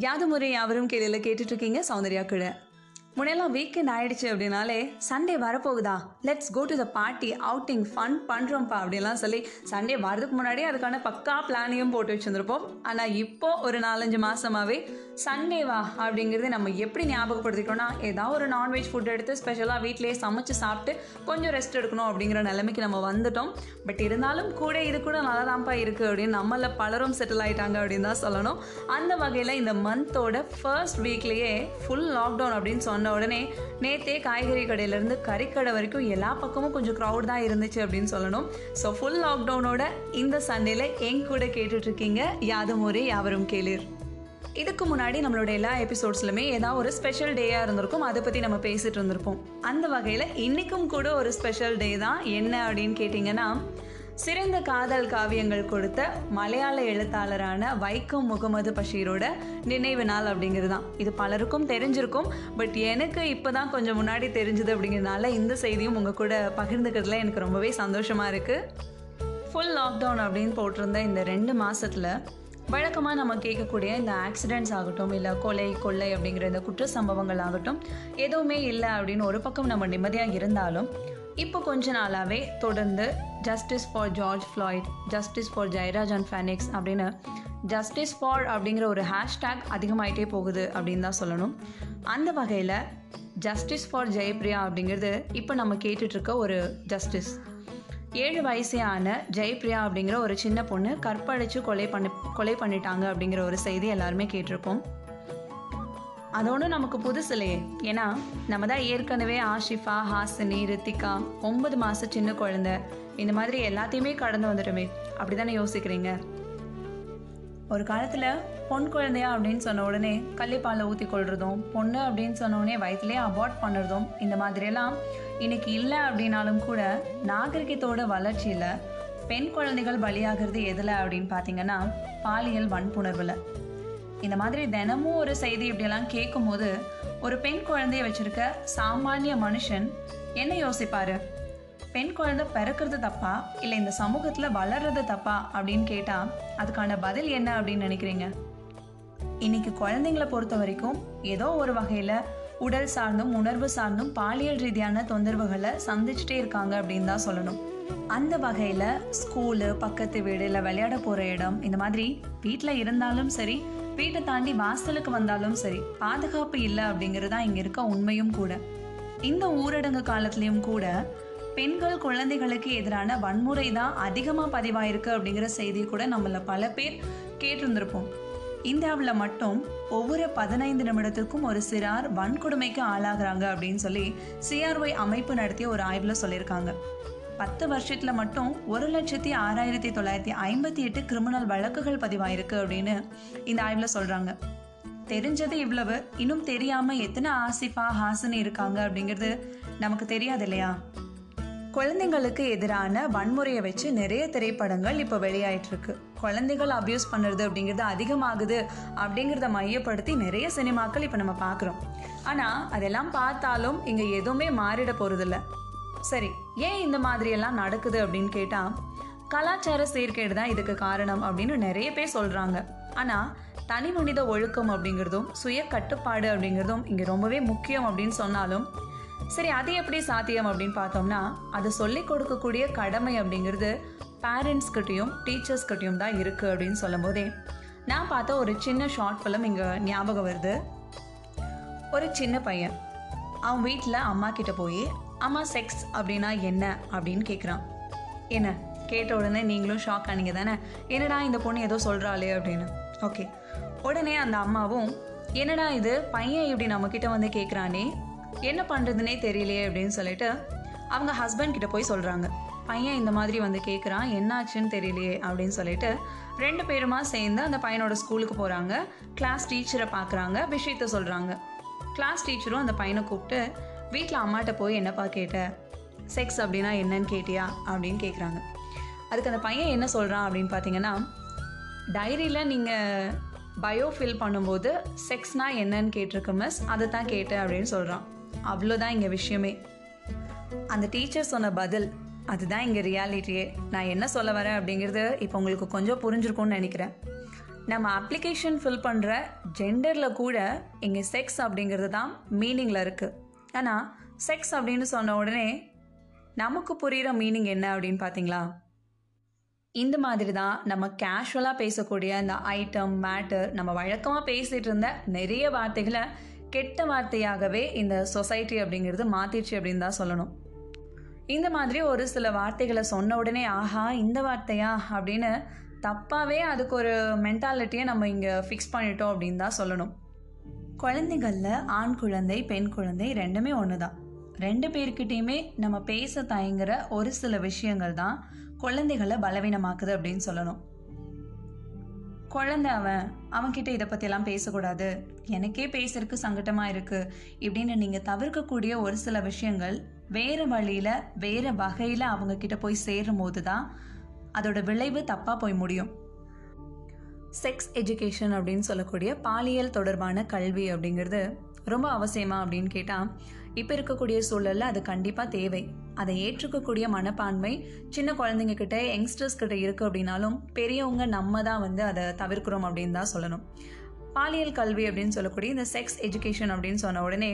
யாது முறை யாவரும் கேள்வியில் கேட்டுட்ருக்கீங்க சௌந்தர்யா கூட முன்னெல்லாம் வீக்கெண்ட் ஆயிடுச்சு அப்படின்னாலே Sunday வரப்போகுதா? Let's go to the party outing fun பண்ணுறோம்ப்பா அப்படிலாம் சொல்லி சண்டே வரதுக்கு முன்னாடியே அதுக்கான பக்கா பிளானையும் போட்டு வச்சுருந்துருப்போம். ஆனால் இப்போ ஒரு நாலஞ்சு மாதமாகவே சண்டேவா அப்படிங்கிறது நம்ம எப்படி ஞாபகப்படுத்திக்கிறோம்னா ஏதாவது ஒரு நான்வெஜ் ஃபுட் எடுத்து ஸ்பெஷலாக வீட்டிலேயே சமைச்சு சாப்பிட்டு கொஞ்சம் ரெஸ்ட் எடுக்கணும் அப்படிங்கிற நிலைமைக்கு நம்ம வந்துட்டோம். பட் இருந்தாலும் கூட இது கூட நல்லா தான்ப்பா இருக்குது அப்படின்னு நம்மள பலரும் செட்டில் ஆயிட்டாங்க அப்படின்னு தான் சொல்லணும். அந்த வகையில் இந்த மந்தோட ஃபர்ஸ்ட் வீக்லேயே ஃபுல் லாக்டவுன் அப்படின்னு சொன்ன உடனே நேத்தே காய்கறி கடையிலேருந்து கறிக்கடை வரைக்கும் எல்லா பக்கமும் கொஞ்சம் க்ரௌட் தான் இருந்துச்சு அப்படின்னு சொல்லணும். ஸோ ஃபுல் லாக்டவுனோட இந்த சண்டேல எங்க கூட கேட்டுட்ருக்கீங்க யாதும் ஒரே யாவரும் கேளீர். இதுக்கு முன்னாடி நம்மளோட எல்லா எபிசோட்ஸ்லுமே ஏதாவது ஒரு ஸ்பெஷல் டேயாக இருந்திருக்கும். அதை பற்றி நம்ம பேசிட்டு இருந்திருப்போம். அந்த வகையில் இன்றைக்கும் கூட ஒரு ஸ்பெஷல் டே தான். என்ன அப்படின்னு கேட்டிங்கன்னா சிறந்த காதல் காவியங்கள் கொடுத்த மலையாள எழுத்தாளரான வைக்கம் முகமது பஷீரோட நினைவு நாள் அப்படிங்கிறது தான் இது பலருக்கும் தெரிஞ்சிருக்கும். பட் எனக்கு இப்போ தான் கொஞ்சம் முன்னாடி தெரிஞ்சது அப்படிங்கிறதுனால இந்த செய்தியும் உங்கள் கூட பகிர்ந்துக்கிறதுல எனக்கு ரொம்பவே சந்தோஷமாக இருக்குது ஃபுல் லாக்டவுன் அப்படின்னு போட்டிருந்த இந்த ரெண்டு மாதத்தில் வழக்கமாக நம்ம கேட்கக்கூடிய இந்த ஆக்சிடென்ட்ஸ் ஆகட்டும் இல்லை கொலை கொள்ளை அப்படிங்கிற இந்த குற்ற சம்பவங்கள் ஆகட்டும் எதுவுமே இல்லை அப்படின்னு ஒரு பக்கம் நம்ம நிம்மதியாக இருந்தாலும் இப்போ கொஞ்ச நாளாகவே தொடர்ந்து justice for George Floyd justice for Jayaraj and Fenix அப்படின்னு ஜஸ்டிஸ் ஃபார் அப்படிங்கிற ஒரு ஹேஷ்டேக் அதிகமாயிட்டே போகுது அப்படின்னு தான் சொல்லணும். அந்த வகையில் ஜஸ்டிஸ் ஃபார் ஜெயப்ரியா அப்படிங்கிறது இப்போ நம்ம கேட்டுட்ருக்க ஒரு ஜஸ்டிஸ் ஏழு வயசான ஜெயப்ரியா அப்படிங்கிற ஒரு சின்ன பொண்ணு கற்பழிச்சு கொலை பண்ணி கொலை பண்ணிட்டாங்க அப்படிங்கிற ஒரு செய்தி எல்லாருமே கேட்டிருப்போம் அதோடு நமக்கு புதுசு இல்லையே. ஏன்னா நம்ம தான் ஏற்கனவே ஆஷிஃபா ஹாசினி ரித்திகா ஒன்பது மாதம் சின்ன குழந்தை. இந்த மாதிரி எல்லாத்தையுமே கடந்து வந்துடுமே அப்படி தானே யோசிக்கிறீங்க? ஒரு காலத்தில் பொன் குழந்தையா அப்படின்னு சொன்ன உடனே கள்ளிப்பாலை ஊற்றி கொள்றதும் பொண்ணு அப்படின்னு சொன்ன உடனே வயிற்றுலேயே அபார்ட் பண்ணுறதும் இந்த மாதிரியெல்லாம் இன்னைக்கு இல்லை அப்படின்னாலும் கூட நாகரிகத்தோட வளர்ச்சியில் பெண் குழந்தைகள் பலியாகிறது எதில் அப்படின்னு பார்த்தீங்கன்னா பாலியல் வன்புணர்வில். இந்த மாதிரி தினமும் ஒரு செய்தி இப்படியெல்லாம் கேட்கும்போது ஒரு பெண் குழந்தைய வச்சிருக்க சாமானிய மனுஷன் என்ன யோசிப்பாரு? பெண் குழந்தை பிறக்கிறது தப்பா? இல்லை இந்த சமூகத்தில் வளர்றது தப்பா? அப்படின்னு கேட்டால் அதுக்கான பதில் என்ன அப்படின்னு நினைக்கிறீங்க? இன்னைக்கு குழந்தைங்களை பொறுத்த வரைக்கும் ஏதோ ஒரு வகையில் உடல் சார்ந்தும் உணர்வு சார்ந்தும் பாலியல் ரீதியான தொந்தரவுகளை சந்திச்சுட்டே இருக்காங்க அப்படின்னு தான் சொல்லணும். அந்த வகையில் ஸ்கூலு பக்கத்து வீடு இல்லை விளையாட போகிற இடம் இந்த மாதிரி வீட்டில் இருந்தாலும் சரி வீட்டை தாண்டி வாசலுக்கு வந்தாலும் சரி பாதுகாப்பு இல்லை அப்படிங்கிறது தான் இங்கே இருக்க உண்மையும் கூட. இந்த ஊரடங்கு காலத்துலேயும் கூட பெண்கள் குழந்தைகளுக்கு எதிரான வன்முறை தான் அதிகமாக பதிவாயிருக்கு அப்படிங்கிற செய்தி கூட நம்மள பல பேர் கேட்டிருந்திருப்போம். இந்தியாவில் மட்டும் ஒவ்வொரு பதினைந்து நிமிடத்திற்கும் ஒரு சிறார் வன்கொடுமைக்கு ஆளாகிறாங்க அப்படின்னு சொல்லி சிஆர்ஒய் அமைப்பு நடத்திய ஒரு ஆய்வில் சொல்லியிருக்காங்க. பத்து வருஷத்தில் மட்டும் ஒரு லட்சத்தி ஆறாயிரத்தி தொள்ளாயிரத்தி ஐம்பத்தி எட்டு கிரிமினல் வழக்குகள் பதிவாயிருக்கு அப்படின்னு இந்த ஆய்வில் சொல்கிறாங்க தெரிஞ்சது இவ்வளவு இன்னும் தெரியாமல் எத்தனை ஆசிஃபா ஹாசன் இருக்காங்க அப்படிங்கிறது நமக்கு தெரியாது இல்லையா? குழந்தைங்களுக்கு எதிரான வன்முறையை வச்சு நிறைய திரைப்படங்கள் இப்போ வெளியாயிட்டு இருக்கு குழந்தைகள் அப்யூஸ் பண்ணுறது அப்படிங்கிறது அதிகமாகுது அப்படிங்கிறத மையப்படுத்தி நிறைய சினிமாக்கள் இப்போ நம்ம பார்க்குறோம் ஆனால் அதெல்லாம் பார்த்தாலும் இங்கே எதுவுமே மாறிட போகிறதில்ல சரி ஏன் இந்த மாதிரியெல்லாம் நடக்குது அப்படின்னு கேட்டால் கலாச்சார சீர்கேடு தான் இதுக்கு காரணம் அப்படின்னு நிறைய பேர் சொல்கிறாங்க ஆனால் தனி மனித ஒழுக்கம் அப்படிங்கிறதும் சுய கட்டுப்பாடு அப்படிங்கிறதும் இங்கே ரொம்பவே முக்கியம் அப்படின்னு சொன்னாலும் சரி அது எப்படி சாத்தியம் அப்படின்னு பார்த்தோம்னா அதை சொல்லிக் கொடுக்கக்கூடிய கடமை அப்படிங்கிறது பேரண்ட்ஸ்கிட்டையும் டீச்சர்ஸ்கிட்டையும் தான் இருக்குது அப்படின்னு சொல்லும் போதே நான் பார்த்த ஒரு சின்ன ஷார்ட் ஃபிலிம் இங்கே ஞாபகம் வருது. ஒரு சின்ன பையன். அவன் வீட்டில் அம்மா கிட்ட போய் அம்மா செக்ஸ் அப்படின்னா என்ன அப்படின்னு கேட்குறான் என்ன? கேட்ட உடனே நீங்களும் ஷாக் ஆனீங்க தானே? என்னடா இந்த பொண்ணு ஏதோ சொல்கிறாளே அப்படின்னு. ஓகே உடனே அந்த அம்மாவும் என்னடா இது? பையன் இப்படி நம்மக்கிட்ட வந்து கேட்குறானே என்ன பண்ணுறதுனே தெரியலையே அப்படின்னு சொல்லிட்டு அவங்க ஹஸ்பண்ட் கிட்ட போய் சொல்கிறாங்க பையன் இந்த மாதிரி வந்து கேட்குறான் என்னாச்சுன்னு தெரியலையே அப்படின்னு சொல்லிட்டு ரெண்டு பேருமா சேர்ந்து அந்த பையனோட ஸ்கூலுக்கு போகிறாங்க கிளாஸ் டீச்சரை பார்க்குறாங்க விஷயத்த சொல்கிறாங்க கிளாஸ் டீச்சரும் அந்த பையனை கூப்பிட்டு வீட்டில் அம்மாட்ட போய் என்னப்பா கேட்ட? செக்ஸ் அப்படின்னா என்னன்னு கேட்டியா? அப்படின்னு கேட்குறாங்க அதுக்கு அந்த பையன் என்ன சொல்கிறான் அப்படின்னு பார்த்தீங்கன்னா டைரியில் நீங்கள் பயோ ஃபில் பண்ணும்போது செக்ஸ்னால் என்னன்னு கேட்டிருக்க மிஸ் அதை தான் கேட்டேன் அப்படின்னு சொல்கிறான் அவ்வளோதான் இங்கே விஷயமே. அந்த டீச்சர் சொன்ன பதில் அதுதான் இங்கே ரியாலிட்டியே நான் என்ன சொல்ல வரேன்? அப்படிங்கிறது இப்போ உங்களுக்கு கொஞ்சம் புரிஞ்சிருக்கும்னு நினைக்கிறேன். நம்ம அப்ளிகேஷன் ஃபில் பண்ணுற ஜெண்டரில் கூட இங்கே செக்ஸ் அப்படிங்கிறது தான் மீனிங்கில் இருக்குது ஆனால் செக்ஸ் அப்படின்னு சொன்ன உடனே நமக்கு புரிகிற மீனிங் என்ன அப்படின்னு பார்த்தீங்களா இந்த மாதிரி தான் நம்ம கேஷுவலாக பேசக்கூடிய இந்த ஐட்டம் மேட்டர் நம்ம வழக்கமாக பேசிகிட்டு இருந்த நிறைய வார்த்தைகளை கெட்ட வார்த்தையாகவே இந்த சொசைட்டி அப்படிங்கிறது மாற்றிடுச்சு அப்படின்னு தான் சொல்லணும். இந்த மாதிரி ஒரு சில வார்த்தைகளை சொன்ன உடனே ஆஹா இந்த வார்த்தையா? அப்படின்னு தப்பாகவே அதுக்கு ஒரு மென்டாலிட்டியை நம்ம இங்கே ஃபிக்ஸ் பண்ணிட்டோம் அப்படின்னு தான் சொல்லணும். குழந்தைகளில் ஆண் குழந்தை பெண் குழந்தை ரெண்டுமே ஒன்று தான் ரெண்டு பேர்கிட்டையுமே நம்ம பேச தயங்குற ஒரு சில விஷயங்கள் தான் குழந்தைகளை பலவீனமாக்குது அப்படின்னு சொல்லணும். குழந்தை அவன் அவன்கிட்ட இதை பற்றியெல்லாம் பேசக்கூடாது. எனக்கே பேசுறதுக்கு சங்கட்டமாக இருக்குது இப்படின்னு நீங்கள் தவிர்க்கக்கூடிய ஒரு சில விஷயங்கள் வேறு வழியில் வேறு வகையில் அவங்கக்கிட்ட போய் சேரும் போது தான் அதோட விளைவு தப்பாக போய் முடியும். செக்ஸ் எஜுகேஷன் அப்படின்னு சொல்லக்கூடிய பாலியல் தொடர்பான கல்வி அப்படிங்கிறது ரொம்ப அவசியமா அப்படின்னு கேட்டால் இப்போ இருக்கக்கூடிய சூழலில் அது கண்டிப்பாக தேவை. அதை ஏற்றுக்கக்கூடிய மனப்பான்மை சின்ன குழந்தைங்க கிட்ட யங்ஸ்டர்ஸ் கிட்ட இருக்குது அப்படின்னாலும் பெரியவங்க நம்ம தான் வந்து அதை தவிர்க்கிறோம் அப்படின்னு தான் சொல்லணும். பாலியல் கல்வி அப்படின்னு சொல்லக்கூடிய இந்த செக்ஸ் எஜுகேஷன் அப்படின்னு சொன்ன உடனே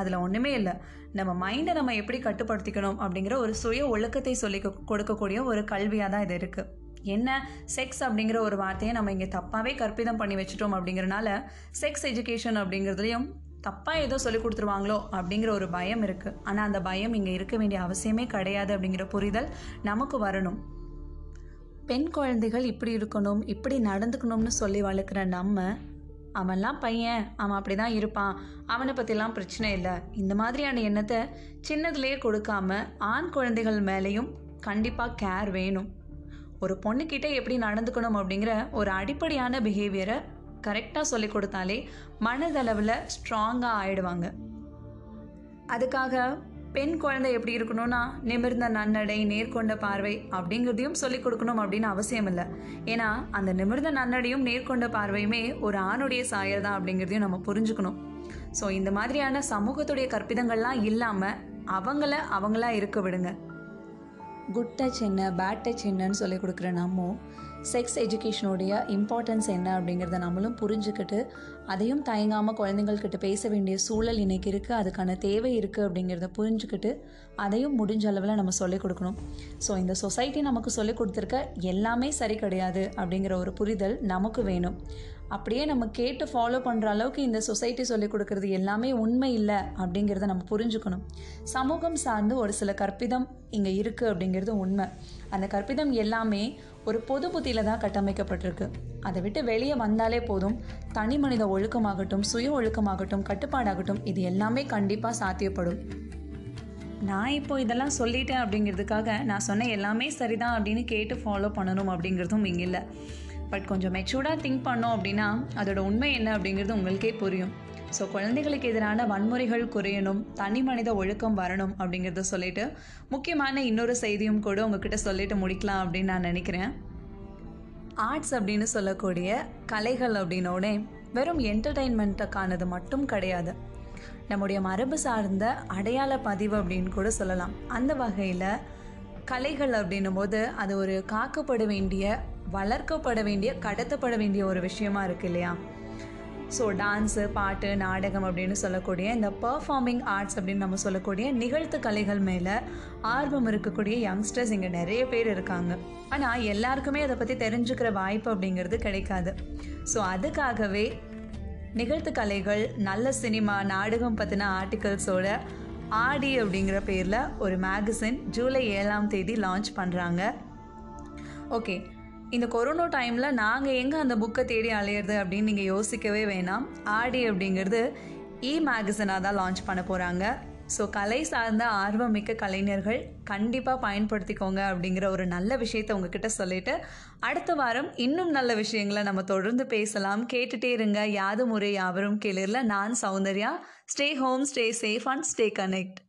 அதில் ஒன்றுமே இல்லை. நம்ம மைண்டை நம்ம எப்படி கட்டுப்படுத்திக்கணும் அப்படிங்கிற ஒரு சுய ஒழுக்கத்தை சொல்லி கொடுக்கக்கூடிய ஒரு கல்வியாக தான் இது இருக்குது என்ன செக்ஸ் அப்படிங்கிற ஒரு வார்த்தையை நம்ம இங்கே தப்பாகவே கற்பிதம் பண்ணி வச்சுட்டோம் அப்படிங்கிறனால செக்ஸ் எஜுகேஷன் அப்படிங்கிறதுலையும் தப்பாக ஏதோ சொல்லி கொடுத்துருவாங்களோ அப்படிங்கிற ஒரு பயம் இருக்குது ஆனால் அந்த பயம் இங்கே இருக்க வேண்டிய அவசியமே கிடையாது அப்படிங்கிற புரிதல் நமக்கு வரணும். பெண் குழந்தைகள் இப்படி இருக்கணும் இப்படி நடந்துக்கணும்னு சொல்லி வளர்க்குற நம்ம அவன்லாம் பையன் அவன் அப்படி தான் இருப்பான் அவனை பற்றிலாம் பிரச்சனை இல்லை. இந்த மாதிரியான எண்ணத்தை சின்னதுலேயே கொடுக்காம ஆண் குழந்தைகள் மேலேயும் கண்டிப்பாக கேர் வேணும். ஒரு பொண்ணுக்கிட்ட எப்படி நடந்துக்கணும் அப்படிங்கிற ஒரு அடிப்படையான பிஹேவியரை கரெக்டாக சொல்லி கொடுத்தாலே மனதளவில் ஸ்ட்ராங்காக ஆயிடுவாங்க. அதுக்காக பெண் குழந்தை எப்படி இருக்கணும்னா நிமிர்ந்த நன்னடை நேர்கொண்ட பார்வை அப்படிங்கிறதையும் சொல்லிக் கொடுக்கணும் அப்படின்னு அவசியம் இல்லை. ஏன்னா அந்த நிமிர்ந்த நன்னடையும் நேர்கொண்ட பார்வையுமே ஒரு ஆணுடைய சாயல் தான் அப்படிங்கிறதையும் நம்ம புரிஞ்சுக்கணும். ஸோ இந்த மாதிரியான சமூகத்துடைய கற்பிதங்கள்லாம் இல்லாமல் அவங்கள அவங்களா இருக்க விடுங்க. குட் டச் என்ன பேட் டச் என்னன்னு சொல்லி கொடுக்குற நம்ம செக்ஸ் எஜுகேஷனுடைய இம்பார்ட்டன்ஸ் என்ன அப்படிங்கிறத நம்மளும் புரிஞ்சுக்கிட்டு அதையும் தயங்காமல் குழந்தைங்கள்கிட்ட பேச வேண்டிய சூழல் இன்றைக்கி இருக்குது அதுக்கான தேவை இருக்குது அப்படிங்கிறத புரிஞ்சுக்கிட்டு அதையும் முடிஞ்ச அளவில் நம்ம சொல்லிக் கொடுக்கணும். ஸோ இந்த சொசைட்டி நமக்கு சொல்லிக் கொடுத்துருக்க எல்லாமே சரி கிடையாது அப்படிங்கிற ஒரு புரிதல் நமக்கு வேணும். அப்படியே நம்ம கேட்டு ஃபாலோ பண்ணுற அளவுக்கு இந்த சொசைட்டி சொல்லிக் கொடுக்கறது எல்லாமே உண்மை இல்லை அப்படிங்கிறத நம்ம புரிஞ்சுக்கணும். சமூகம் சார்ந்து ஒரு சில கற்பிதம் இங்கே இருக்குது அப்படிங்கிறது உண்மை. அந்த கற்பிதம் எல்லாமே ஒரு பொது புத்தியில் தான் கட்டமைக்கப்பட்டிருக்கு. அதை விட்டு வெளியே வந்தாலே போதும். தனி மனித ஒழுக்கமாகட்டும் சுய ஒழுக்கமாகட்டும் கட்டுப்பாடாகட்டும் இது எல்லாமே கண்டிப்பாக சாத்தியப்படும். நான் இப்போ இதெல்லாம் சொல்லிட்டேன் அப்படிங்கிறதுக்காக நான் சொன்ன எல்லாமே சரிதான் அப்படின்னு கேட்டு ஃபாலோ பண்ணணும் அப்படிங்கிறதும் இங்கே இல்லை. பட் கொஞ்சம் மெச்சூர்டாக திங்க் பண்ணோம் அப்படின்னா அதோட உண்மை என்ன அப்படிங்கிறது உங்களுக்கே புரியும். ஸோ குழந்தைகளுக்கு எதிரான வன்முறைகள் குறையணும் தனி மனித ஒழுக்கம் வரணும் அப்படிங்கிறத சொல்லிட்டு முக்கியமான இன்னொரு செய்தியும் கூட உங்ககிட்ட சொல்லிட்டு முடிக்கலாம் அப்படின்னு நான் நினைக்கிறேன். ஆர்ட்ஸ் அப்படின்னு சொல்லக்கூடிய கலைகள் அப்படின்னோடனே வெறும் என்டர்டெயின்மெண்ட்டுக்கானது மட்டும் கிடையாது. நம்முடைய மரபு சார்ந்த அடையாள பதிவு அப்படின்னு கூட சொல்லலாம். அந்த வகையில் கலைகள் அப்படின்னும் போது அது ஒரு காக்கப்பட வேண்டிய வளர்க்கப்பட வேண்டிய கடத்தப்பட வேண்டிய ஒரு விஷயமா இருக்கு இல்லையா? ஸோ டான்ஸு பாட்டு நாடகம் அப்படின்னு சொல்லக்கூடிய இந்த பர்ஃபார்மிங் ஆர்ட்ஸ் அப்படின்னு நம்ம சொல்லக்கூடிய நிகழ்த்து கலைகள் மேலே ஆர்வம் இருக்கக்கூடிய யங்ஸ்டர்ஸ் இங்கே நிறைய பேர் இருக்காங்க. ஆனால் எல்லாருக்குமே அதை பற்றி தெரிஞ்சுக்கிற வாய்ப்பு அப்படிங்கிறது கிடைக்காது. ஸோ அதுக்காகவே நிகழ்த்து கலைகள் நல்ல சினிமா நாடகம் பற்றின ஆர்டிகல்ஸோட ஆடி அப்படிங்கிற பேரில் ஒரு மேகசின் ஜூலை ஏழாம் தேதி லான்ச் பண்ணுறாங்க ஓகே இந்த கொரோனா டைமில் நாங்கள் எங்கே அந்த புக்கை தேடி அலையிறது அப்படின்னு நீங்கள் யோசிக்கவே வேணாம். ஆடி அப்படிங்கிறது இ மேகசினாக தான் லான்ச் பண்ண போகிறாங்க ஸோ கலை சார்ந்த ஆர்வமிக்க கலைஞர்கள் கண்டிப்பாக பயன்படுத்திக்கோங்க அப்படிங்கிற ஒரு நல்ல விஷயத்தை உங்ககிட்ட சொல்லிட்டு அடுத்த வாரம் இன்னும் நல்ல விஷயங்களை நம்ம தொடர்ந்து பேசலாம். கேட்டுட்டே இருங்க. யாது முறை யாவரும் கேளிரில். நான் Soundarya. Stay home stay safe and stay connect